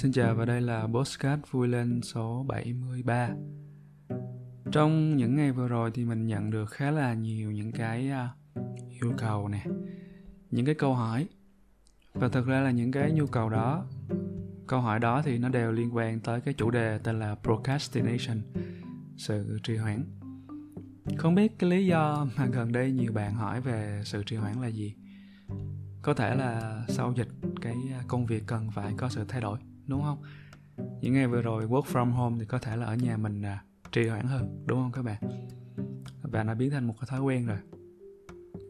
Xin chào và đây là Postcard Vui Lên số 73 Trong những ngày vừa rồi thì mình nhận được khá là nhiều những cái uh, yêu cầu nè Những cái câu hỏi. Và thực ra là những cái nhu cầu đó Câu hỏi đó thì nó đều liên quan tới cái chủ đề tên là Procrastination Sự trì hoãn. Không biết cái lý do mà gần đây nhiều bạn hỏi về sự trì hoãn là gì? Có thể là sau dịch cái công việc cần phải có sự thay đổi đúng không? Những ngày vừa rồi work from home thì có thể là ở nhà mình à, trì hoãn hơn đúng không các bạn? Và nó biến thành một cái thói quen rồi.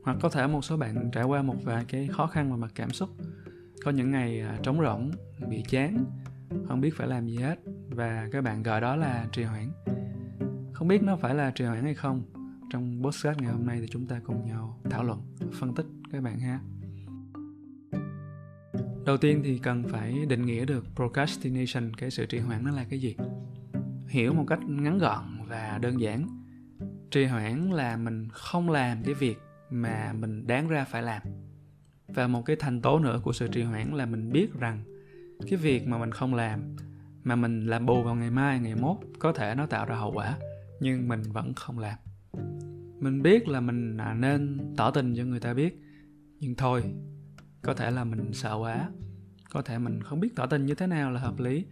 Hoặc có thể một số bạn trải qua một vài cái khó khăn về mặt cảm xúc. Có những ngày à, trống rỗng bị chán không biết phải làm gì hết và các bạn gọi đó là trì hoãn. Không biết nó phải là trì hoãn hay không trong podcast ngày hôm nay thì chúng ta cùng nhau thảo luận phân tích các bạn ha đầu tiên thì cần phải định nghĩa được procrastination, cái sự trì hoãn nó là cái gì? Hiểu một cách ngắn gọn và đơn giản. Trì hoãn là mình không làm cái việc mà mình đáng ra phải làm. Và một cái thành tố nữa của sự trì hoãn là mình biết rằng cái việc mà mình không làm, mà mình làm bù vào ngày mai, ngày mốt, có thể nó tạo ra hậu quả, nhưng mình vẫn không làm. Mình biết là mình à, nên tỏ tình cho người ta biết, nhưng thôi có thể là mình sợ quá. Có thể mình không biết tỏ tình như thế nào là hợp lý.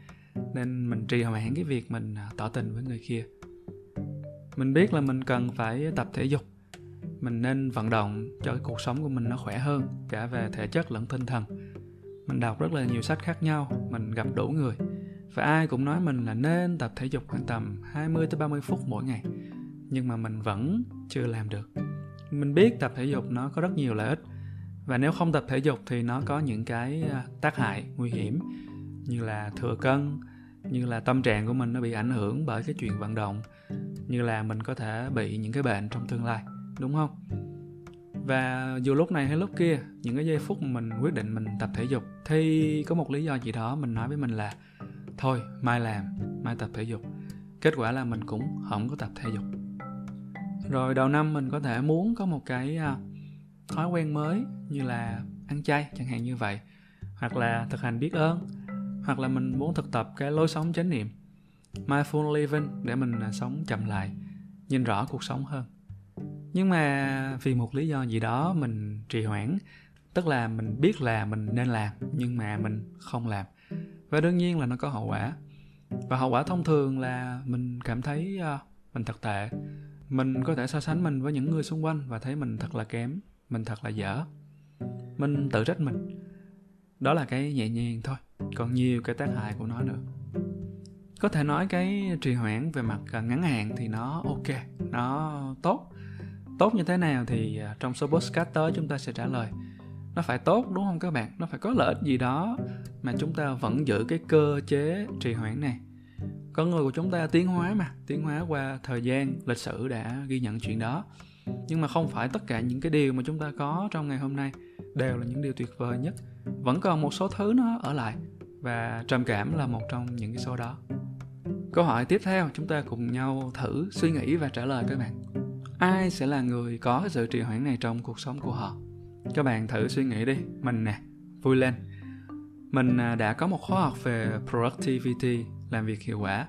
Nên mình trì hoãn cái việc mình à, tỏ tình với người kia. Mình biết là mình cần phải tập thể dục. Mình nên vận động cho cái cuộc sống của mình nó khỏe hơn, cả về thể chất lẫn tinh thần. Mình đọc rất là nhiều sách khác nhau, mình gặp đủ người. Và ai cũng nói mình là nên tập thể dục khoảng tầm 20 tới 30 phút mỗi ngày. Nhưng mà mình vẫn chưa làm được. Mình biết tập thể dục nó có rất nhiều lợi ích và nếu không tập thể dục thì nó có những cái à, tác hại, nguy hiểm. Như là thừa cân, như là tâm trạng của mình nó bị ảnh hưởng bởi cái chuyện vận động, như là mình có thể bị những cái bệnh trong tương lai, đúng không? Và dù lúc này hay lúc kia, những cái giây phút mình quyết định mình tập thể dục thì có một lý do gì đó mình nói với mình là, thôi, mai làm, mai tập thể dục. Kết quả là mình cũng không có tập thể dục. Rồi đầu năm mình có thể muốn có một cái à, thói quen mới như là ăn chay, chẳng hạn như vậy. Hoặc là thực hành biết ơn. Hoặc là mình muốn thực tập cái lối sống chánh niệm. Mindful living để mình à, sống chậm lại, nhìn rõ cuộc sống hơn. Nhưng mà vì một lý do gì đó mình trì hoãn, tức là mình biết là mình nên làm, nhưng mà mình không làm. Và đương nhiên là nó có hậu quả. Và hậu quả thông thường là mình cảm thấy à, mình thật tệ. Mình có thể so sánh mình với những người xung quanh và thấy mình thật là kém mình thật là dở. Mình tự trách mình. Đó là cái nhẹ nhàng thôi, còn nhiều cái tác hại của nó nữa. Có thể nói cái trì hoãn về mặt à, ngắn hạn thì nó ok, nó tốt. Tốt như thế nào thì à, trong số podcast tới chúng ta sẽ trả lời. Nó phải tốt, đúng không các bạn? Nó phải có lợi ích gì đó mà chúng ta vẫn giữ cái cơ chế trì hoãn này. Con người của chúng ta tiến hóa mà, tiến hóa qua thời gian, lịch sử đã ghi nhận chuyện đó nhưng mà không phải tất cả những cái điều mà chúng ta có trong ngày hôm nay đều là những điều tuyệt vời nhất. Vẫn còn một số thứ nó ở lại và trầm cảm là một trong những cái số đó. Câu hỏi tiếp theo, chúng ta cùng nhau thử suy nghĩ và trả lời các bạn. Ai sẽ là người có sự trì hoãn này trong cuộc sống của họ? Các bạn thử suy nghĩ đi. Mình nè, vui lên mình à, đã có một khóa học về productivity, làm việc hiệu quả.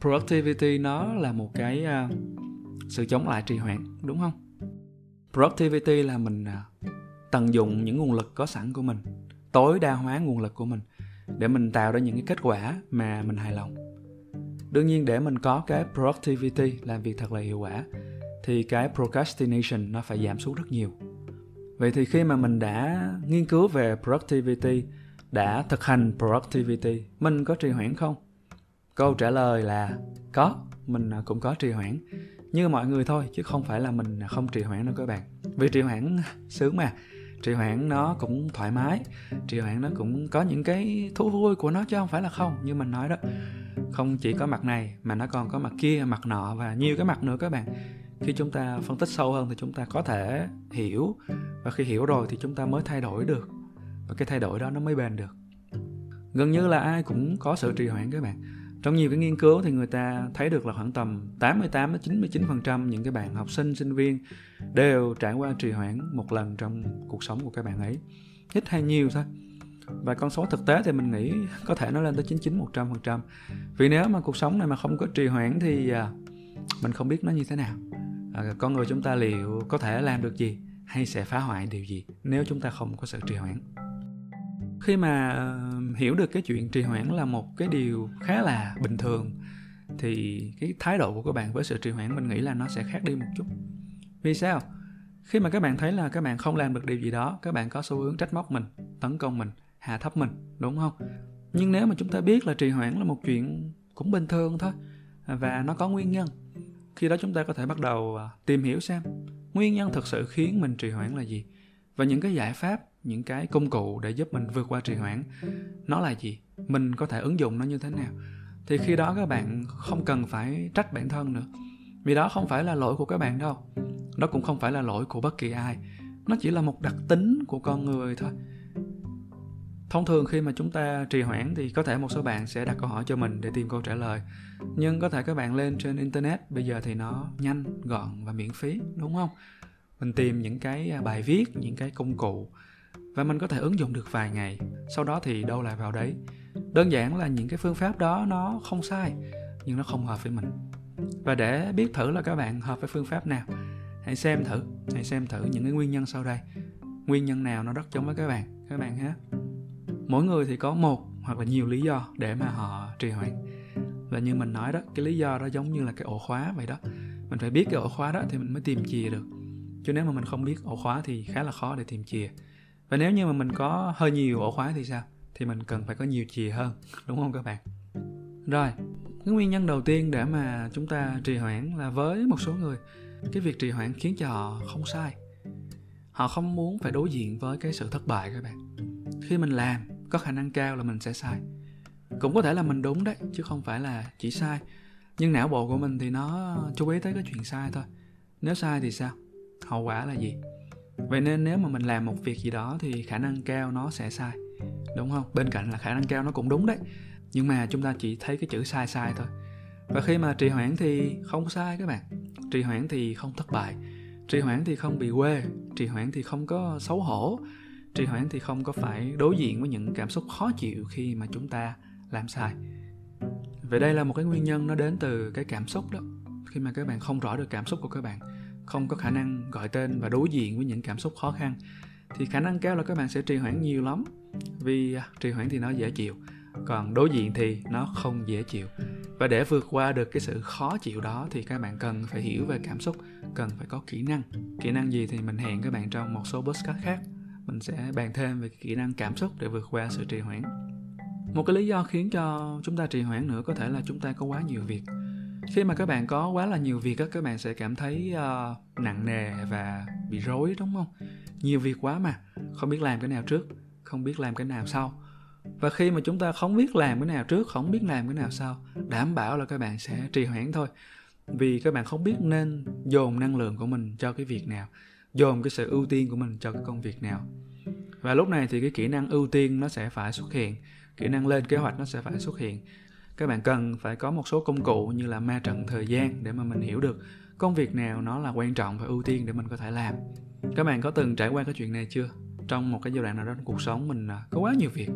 Productivity nó là một cái à, sự chống lại trì hoãn, đúng không? Productivity là mình à, tận dụng những nguồn lực có sẵn của mình, tối đa hóa nguồn lực của mình để mình tạo ra những cái kết quả mà mình hài lòng. Đương nhiên, để mình có cái productivity làm việc thật là hiệu quả, thì cái procrastination nó phải giảm xuống rất nhiều. Vậy thì khi mà mình đã nghiên cứu về productivity, đã thực hành productivity, mình có trì hoãn không? Câu trả lời là có, mình à, cũng có trì hoãn như mọi người thôi, chứ không phải là mình không trì hoãn đâu các bạn. Vì trì hoãn sướng mà. Trì hoãn nó cũng thoải mái. Trì hoãn nó cũng có những cái thú vui của nó chứ không phải là không, như mình nói đó. Không chỉ có mặt này mà nó còn có mặt kia, mặt nọ và nhiều cái mặt nữa các bạn. Khi chúng ta phân tích sâu hơn thì chúng ta có thể hiểu. Và khi hiểu rồi thì chúng ta mới thay đổi được. Và cái thay đổi đó nó mới bền được. Gần như là ai cũng có sự trì hoãn các bạn trong nhiều cái nghiên cứu thì người ta thấy được là khoảng tầm 88 đến 99% những cái bạn học sinh sinh viên đều trải qua trì hoãn một lần trong cuộc sống của các bạn ấy. Ít hay nhiều thôi. Và con số thực tế thì mình nghĩ có thể nó lên tới 99 100% vì nếu mà cuộc sống này mà không có trì hoãn thì à, mình không biết nó như thế nào. À, con người chúng ta liệu có thể làm được gì hay sẽ phá hoại điều gì nếu chúng ta không có sự trì hoãn? Khi mà ờ, hiểu được cái chuyện trì hoãn là một cái điều khá là bình thường, thì cái thái độ của các bạn với sự trì hoãn mình nghĩ là nó sẽ khác đi một chút. Vì sao? Khi mà các bạn thấy là các bạn không làm được điều gì đó, các bạn có xu hướng trách móc mình, tấn công mình, hạ thấp mình, đúng không? Nhưng nếu mà chúng ta biết là trì hoãn là một chuyện cũng bình thường thôi, và nó có nguyên nhân, khi đó chúng ta có thể bắt đầu ờ, tìm hiểu xem nguyên nhân thực sự khiến mình trì hoãn là gì, và những cái giải pháp những cái công cụ để giúp mình vượt qua trì hoãn. Nó là gì? Mình có thể ứng dụng nó như thế nào? Thì khi đó các bạn không cần phải trách bản thân nữa. Vì đó không phải là lỗi của các bạn đâu. Đó cũng không phải là lỗi của bất kỳ ai. Nó chỉ là một đặc tính của con người thôi. Thông thường khi mà chúng ta trì hoãn thì có thể một số bạn sẽ đặt câu hỏi cho mình để tìm câu trả lời. Nhưng có thể các bạn lên trên internet bây giờ thì nó nhanh gọn và miễn phí đúng không? Mình tìm những cái à, bài viết những cái công cụ và mình có thể ứng dụng được vài ngày. Sau đó thì đâu lại vào đấy. Đơn giản là những cái phương pháp đó nó không sai, nhưng nó không hợp với mình. Và để biết thử là các bạn hợp với phương pháp nào, hãy xem thử, hãy xem thử những cái nguyên nhân sau đây. Nguyên nhân nào nó rất giống với các bạn các bạn ha mỗi người thì có một hoặc là nhiều lý do để mà họ trì hoãn. Và như mình nói đó, cái lý do đó giống như là cái ổ khóa vậy đó. Mình phải biết cái ổ khóa đó thì mình mới tìm chìa được. Chứ nếu mà mình không biết ổ khóa thì khá là khó để tìm chìa và nếu như mà mình có hơi nhiều ổ khóa thì sao? Thì mình cần phải có nhiều chìa hơn, đúng không các bạn? Rồi, cái nguyên nhân đầu tiên để mà chúng ta trì hoãn là với một số người, cái việc trì hoãn khiến cho họ không sai. Họ không muốn phải đối diện với cái sự thất bại các bạn. Khi mình làm, có khả năng cao là mình sẽ sai. Cũng có thể là mình đúng đấy, chứ không phải là chỉ sai. Nhưng não bộ của mình thì nó chú ý tới cái chuyện sai thôi. Nếu sai thì sao? Hậu quả là gì? Vậy nên nếu mà mình làm một việc gì đó thì khả năng cao nó sẽ sai, đúng không? Bên cạnh là khả năng cao nó cũng đúng đấy, nhưng mà chúng ta chỉ thấy cái chữ sai sai thôi. Và khi mà trì hoãn thì không sai các bạn. Trì hoãn thì không thất bại, trì hoãn thì không bị quê, trì hoãn thì không có xấu hổ, trì hoãn thì không có phải đối diện với những cảm xúc khó chịu khi mà chúng ta làm sai. Vậy đây là một cái nguyên nhân nó đến từ cái cảm xúc đó. Khi mà các bạn không rõ được cảm xúc của các bạn không có khả năng gọi tên và đối diện với những cảm xúc khó khăn, thì khả năng cao là các bạn sẽ trì hoãn nhiều lắm. Vì à, trì hoãn thì nó dễ chịu, còn đối diện thì nó không dễ chịu. Và để vượt qua được cái sự khó chịu đó thì các bạn cần phải hiểu về cảm xúc, cần phải có kỹ năng. Kỹ năng gì thì mình hẹn các bạn trong một số podcast khác. Mình sẽ bàn thêm về kỹ năng cảm xúc để vượt qua sự trì hoãn. Một cái lý do khiến cho chúng ta trì hoãn nữa có thể là chúng ta có quá nhiều việc khi mà các bạn có quá là nhiều việc các bạn sẽ cảm thấy uh, nặng nề và bị rối đúng không? Nhiều việc quá mà không biết làm cái nào trước không biết làm cái nào sau. Và khi mà chúng ta không biết làm cái nào trước không biết làm cái nào sau đảm bảo là các bạn sẽ trì hoãn thôi. Vì các bạn không biết nên dồn năng lượng của mình cho cái việc nào dồn cái sự ưu tiên của mình cho cái công việc nào. Và lúc này thì cái kỹ năng ưu tiên nó sẽ phải xuất hiện kỹ năng lên kế hoạch nó sẽ phải xuất hiện các bạn cần phải có một số công cụ như là ma trận thời gian để mà mình hiểu được công việc nào nó là quan trọng và ưu tiên để mình có thể làm. Các bạn có từng trải qua cái chuyện này chưa? Trong một cái giai đoạn nào đó trong cuộc sống mình à, có quá nhiều việc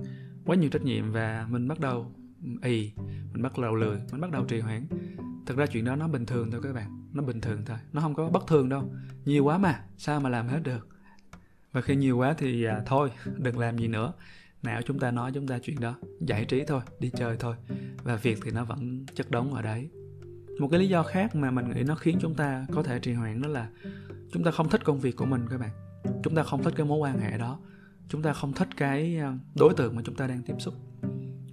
quá nhiều trách nhiệm và mình bắt đầu ì mình bắt đầu lười mình bắt đầu trì hoãn. Thực ra chuyện đó nó bình thường thôi các bạn nó bình thường thôi nó không có bất thường đâu. Nhiều quá mà sao mà làm hết được? Và khi nhiều quá thì à, thôi đừng làm gì nữa não chúng ta nói, chúng ta chuyện đó. Giải trí thôi, đi chơi thôi. Và việc thì nó vẫn chất đống ở đấy. Một cái lý do khác mà mình nghĩ nó khiến chúng ta có thể trì hoãn đó là chúng ta không thích công việc của mình các bạn. Chúng ta không thích cái mối quan hệ đó. Chúng ta không thích cái ờ, đối tượng mà chúng ta đang tiếp xúc.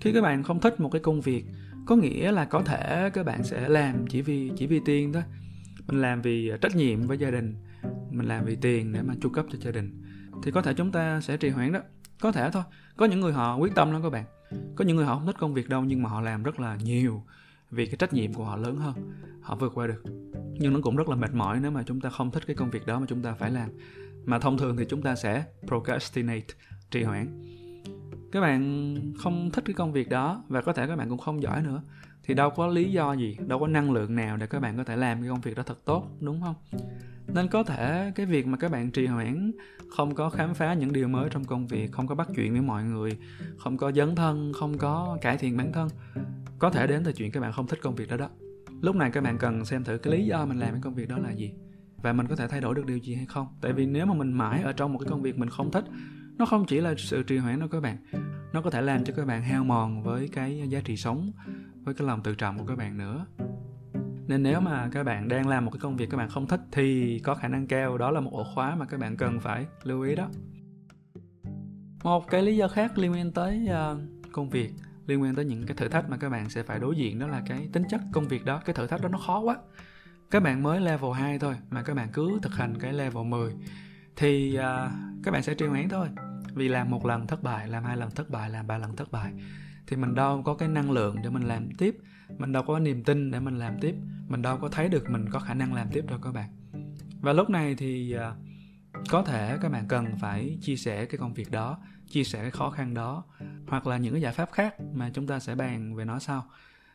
Khi các bạn không thích một cái công việc, có nghĩa là có thể các bạn sẽ làm chỉ vì chỉ vì tiền thôi. Mình làm vì ờ, trách nhiệm với gia đình. Mình làm vì tiền để mà chu cấp cho gia đình. Thì có thể chúng ta sẽ trì hoãn đó có thể thôi. Có những người họ quyết tâm lắm các bạn. Có những người họ không thích công việc đâu, nhưng mà họ làm rất là nhiều vì cái trách nhiệm của họ lớn hơn. Họ vượt qua được. Nhưng nó cũng rất là mệt mỏi nếu mà chúng ta không thích cái công việc đó mà chúng ta phải làm. Mà thông thường thì chúng ta sẽ procrastinate, trì hoãn. Các bạn không thích cái công việc đó và có thể các bạn cũng không giỏi nữa, thì đâu có lý do gì, đâu có năng lượng nào để các bạn có thể làm cái công việc đó thật tốt, đúng không? Nên có thể cái việc mà các bạn trì hoãn, không có khám phá những điều mới trong công việc, không có bắt chuyện với mọi người, không có dấn thân, không có cải thiện bản thân, có thể đến từ chuyện các bạn không thích công việc đó đó. Lúc này các bạn cần xem thử cái lý do mình làm cái công việc đó là gì và mình có thể thay đổi được điều gì hay không. Tại vì nếu mà mình mãi ở trong một cái công việc mình không thích, nó không chỉ là sự trì hoãn đâu các bạn, nó có thể làm cho các bạn hao mòn với cái giá trị sống, với cái lòng tự trọng của các bạn nữa nên nếu mà các bạn đang làm một cái công việc các bạn không thích thì có khả năng cao đó là một ổ khóa mà các bạn cần phải lưu ý đó. Một cái lý do khác liên quan tới uh, công việc liên quan tới những cái thử thách mà các bạn sẽ phải đối diện đó là cái tính chất công việc đó. Cái thử thách đó nó khó quá. Các bạn mới level 2 thôi mà các bạn cứ thực hành cái level 10 thì uh, các bạn sẽ trì hoãn thôi. Vì làm một lần thất bại làm hai lần thất bại làm ba lần thất bại thì mình đâu có cái năng lượng để mình làm tiếp. Mình đâu có niềm tin để mình làm tiếp. Mình đâu có thấy được mình có khả năng làm tiếp đâu các bạn. Và lúc này thì à, có thể các bạn cần phải chia sẻ cái công việc đó, chia sẻ cái khó khăn đó, hoặc là những cái giải pháp khác mà chúng ta sẽ bàn về nó sau.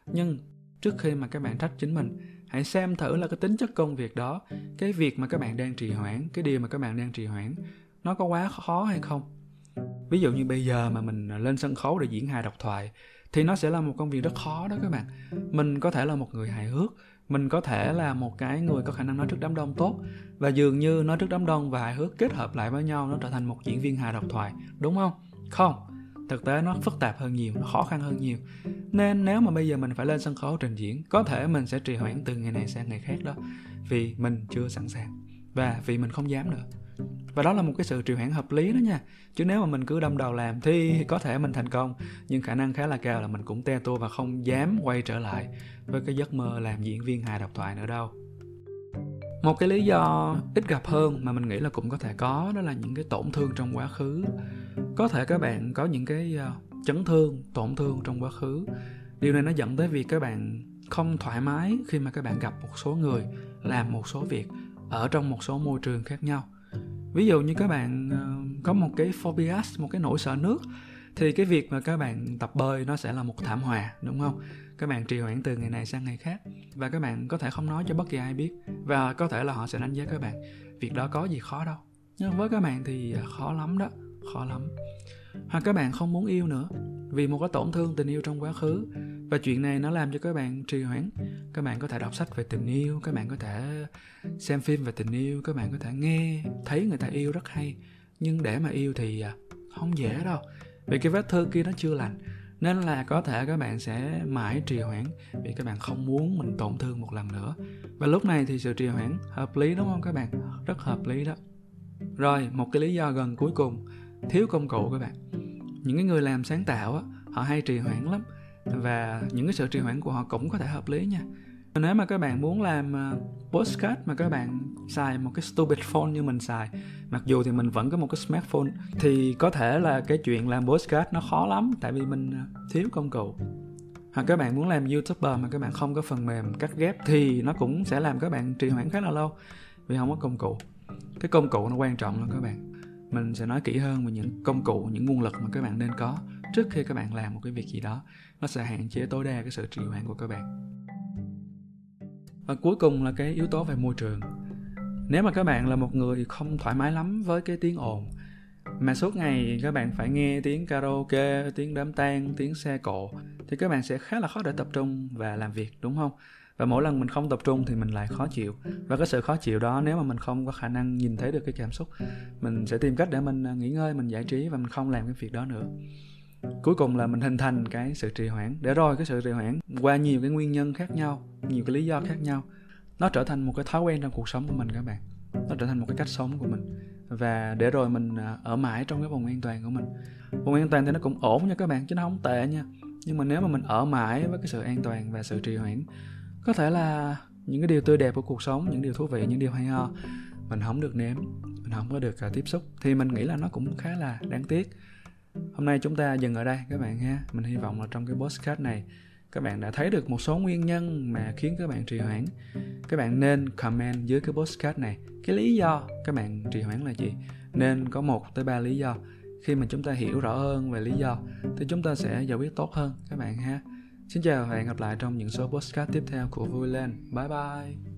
Nhưng trước khi mà các bạn trách chính mình, hãy xem thử là cái tính chất công việc đó, cái việc mà các bạn đang trì hoãn, cái điều mà các bạn đang trì hoãn, nó có quá khó hay không? Ví dụ như bây giờ mà mình lên sân khấu để diễn hài độc thoại, thì nó sẽ là một công việc rất khó đó các bạn. Mình có thể là một người hài hước, mình có thể là một cái người có khả năng nói trước đám đông tốt, và dường như nói trước đám đông và hài hước kết hợp lại với nhau nó trở thành một diễn viên hài độc thoại, đúng không? Không, thực tế nó phức tạp hơn nhiều, nó khó khăn hơn nhiều. Nên nếu mà bây giờ mình phải lên sân khấu trình diễn, có thể mình sẽ trì hoãn từ ngày này sang ngày khác đó, vì mình chưa sẵn sàng và vì mình không dám nữa và đó là một cái sự trì hoãn hợp lý đó nha. Chứ nếu mà mình cứ đâm đầu làm thì có thể mình thành công. Nhưng khả năng khá là cao là mình cũng te tua và không dám quay trở lại với cái giấc mơ làm diễn viên hài độc thoại nữa đâu. Một cái lý do ít gặp hơn mà mình nghĩ là cũng có thể có đó là những cái tổn thương trong quá khứ. Có thể các bạn có những cái ờ, chấn thương tổn thương trong quá khứ. Điều này nó dẫn tới việc các bạn không thoải mái khi mà các bạn gặp một số người làm một số việc ở trong một số môi trường khác nhau ví dụ như các bạn ờ, có một cái phobia một cái nỗi sợ nước, thì cái việc mà các bạn tập bơi nó sẽ là một thảm họa, đúng không? Các bạn trì hoãn từ ngày này sang ngày khác. Và các bạn có thể không nói cho bất kỳ ai biết. Và có thể là họ sẽ đánh giá các bạn, việc đó có gì khó đâu. Nhưng với các bạn thì ờ, khó lắm đó, khó lắm hoặc các bạn không muốn yêu nữa, vì một cái tổn thương tình yêu trong quá khứ. Và chuyện này nó làm cho các bạn trì hoãn. Các bạn có thể đọc sách về tình yêu, các bạn có thể xem phim về tình yêu, các bạn có thể nghe, thấy người ta yêu rất hay. Nhưng để mà yêu thì à, không dễ đâu. Vì cái vết thương kia nó chưa lành, nên là có thể các bạn sẽ mãi trì hoãn vì các bạn không muốn mình tổn thương một lần nữa. Và lúc này thì sự trì hoãn hợp lý, đúng không các bạn? Rất hợp lý đó. Rồi, một cái lý do gần cuối cùng thiếu công cụ các bạn. Những cái người làm sáng tạo á họ hay trì hoãn lắm và những cái sự trì hoãn của họ cũng có thể hợp lý nha. Nếu mà các bạn muốn làm uh, postcard mà các bạn xài một cái stupid phone như mình xài mặc dù thì mình vẫn có một cái smartphone thì có thể là cái chuyện làm postcard nó khó lắm tại vì mình uh, thiếu công cụ. Hoặc các bạn muốn làm youtuber mà các bạn không có phần mềm cắt ghép thì nó cũng sẽ làm các bạn trì hoãn khá là lâu vì không có công cụ. Cái công cụ nó quan trọng lắm các bạn mình sẽ nói kỹ hơn về những công cụ, những nguồn lực mà các bạn nên có trước khi các bạn làm một cái việc gì đó. Nó sẽ hạn chế tối đa cái sự trì hoãn của các bạn. Và cuối cùng là cái yếu tố về môi trường. Nếu mà các bạn là một người không thoải mái lắm với cái tiếng ồn, mà suốt ngày các bạn phải nghe tiếng karaoke, tiếng đám tang, tiếng xe cộ, thì các bạn sẽ khá là khó để tập trung và làm việc, đúng không? Và mỗi lần mình không tập trung thì mình lại khó chịu. Và cái sự khó chịu đó, nếu mà mình không có khả năng nhìn thấy được cái cảm xúc, mình sẽ tìm cách để mình à, nghỉ ngơi, mình giải trí và mình không làm cái việc đó nữa. Cuối cùng là mình hình thành cái sự trì hoãn. Để rồi cái sự trì hoãn qua nhiều cái nguyên nhân khác nhau, nhiều cái lý do khác nhau, nó trở thành một cái thói quen trong cuộc sống của mình các bạn. Nó trở thành một cái cách sống của mình. Và để rồi mình à, ở mãi trong cái vùng an toàn của mình. Vùng an toàn thì nó cũng ổn nha các bạn, chứ nó không tệ nha. Nhưng mà nếu mà mình ở mãi với cái sự an toàn và sự trì hoãn có thể là những cái điều tươi đẹp của cuộc sống những điều thú vị những điều hay ho. Mình không được nếm mình không có được uh, tiếp xúc. Thì mình nghĩ là nó cũng khá là đáng tiếc. Hôm nay chúng ta dừng ở đây các bạn ha. Mình hy vọng là trong cái postcard này các bạn đã thấy được một số nguyên nhân mà khiến các bạn trì hoãn. Các bạn nên comment dưới cái postcard này. Cái lý do các bạn trì hoãn là gì? Nên có một tới ba lý do. Khi mà chúng ta hiểu rõ hơn về lý do thì chúng ta sẽ giải quyết tốt hơn các bạn ha. Xin chào và hẹn gặp lại trong những số podcast tiếp theo của Vui Lên. Bye bye!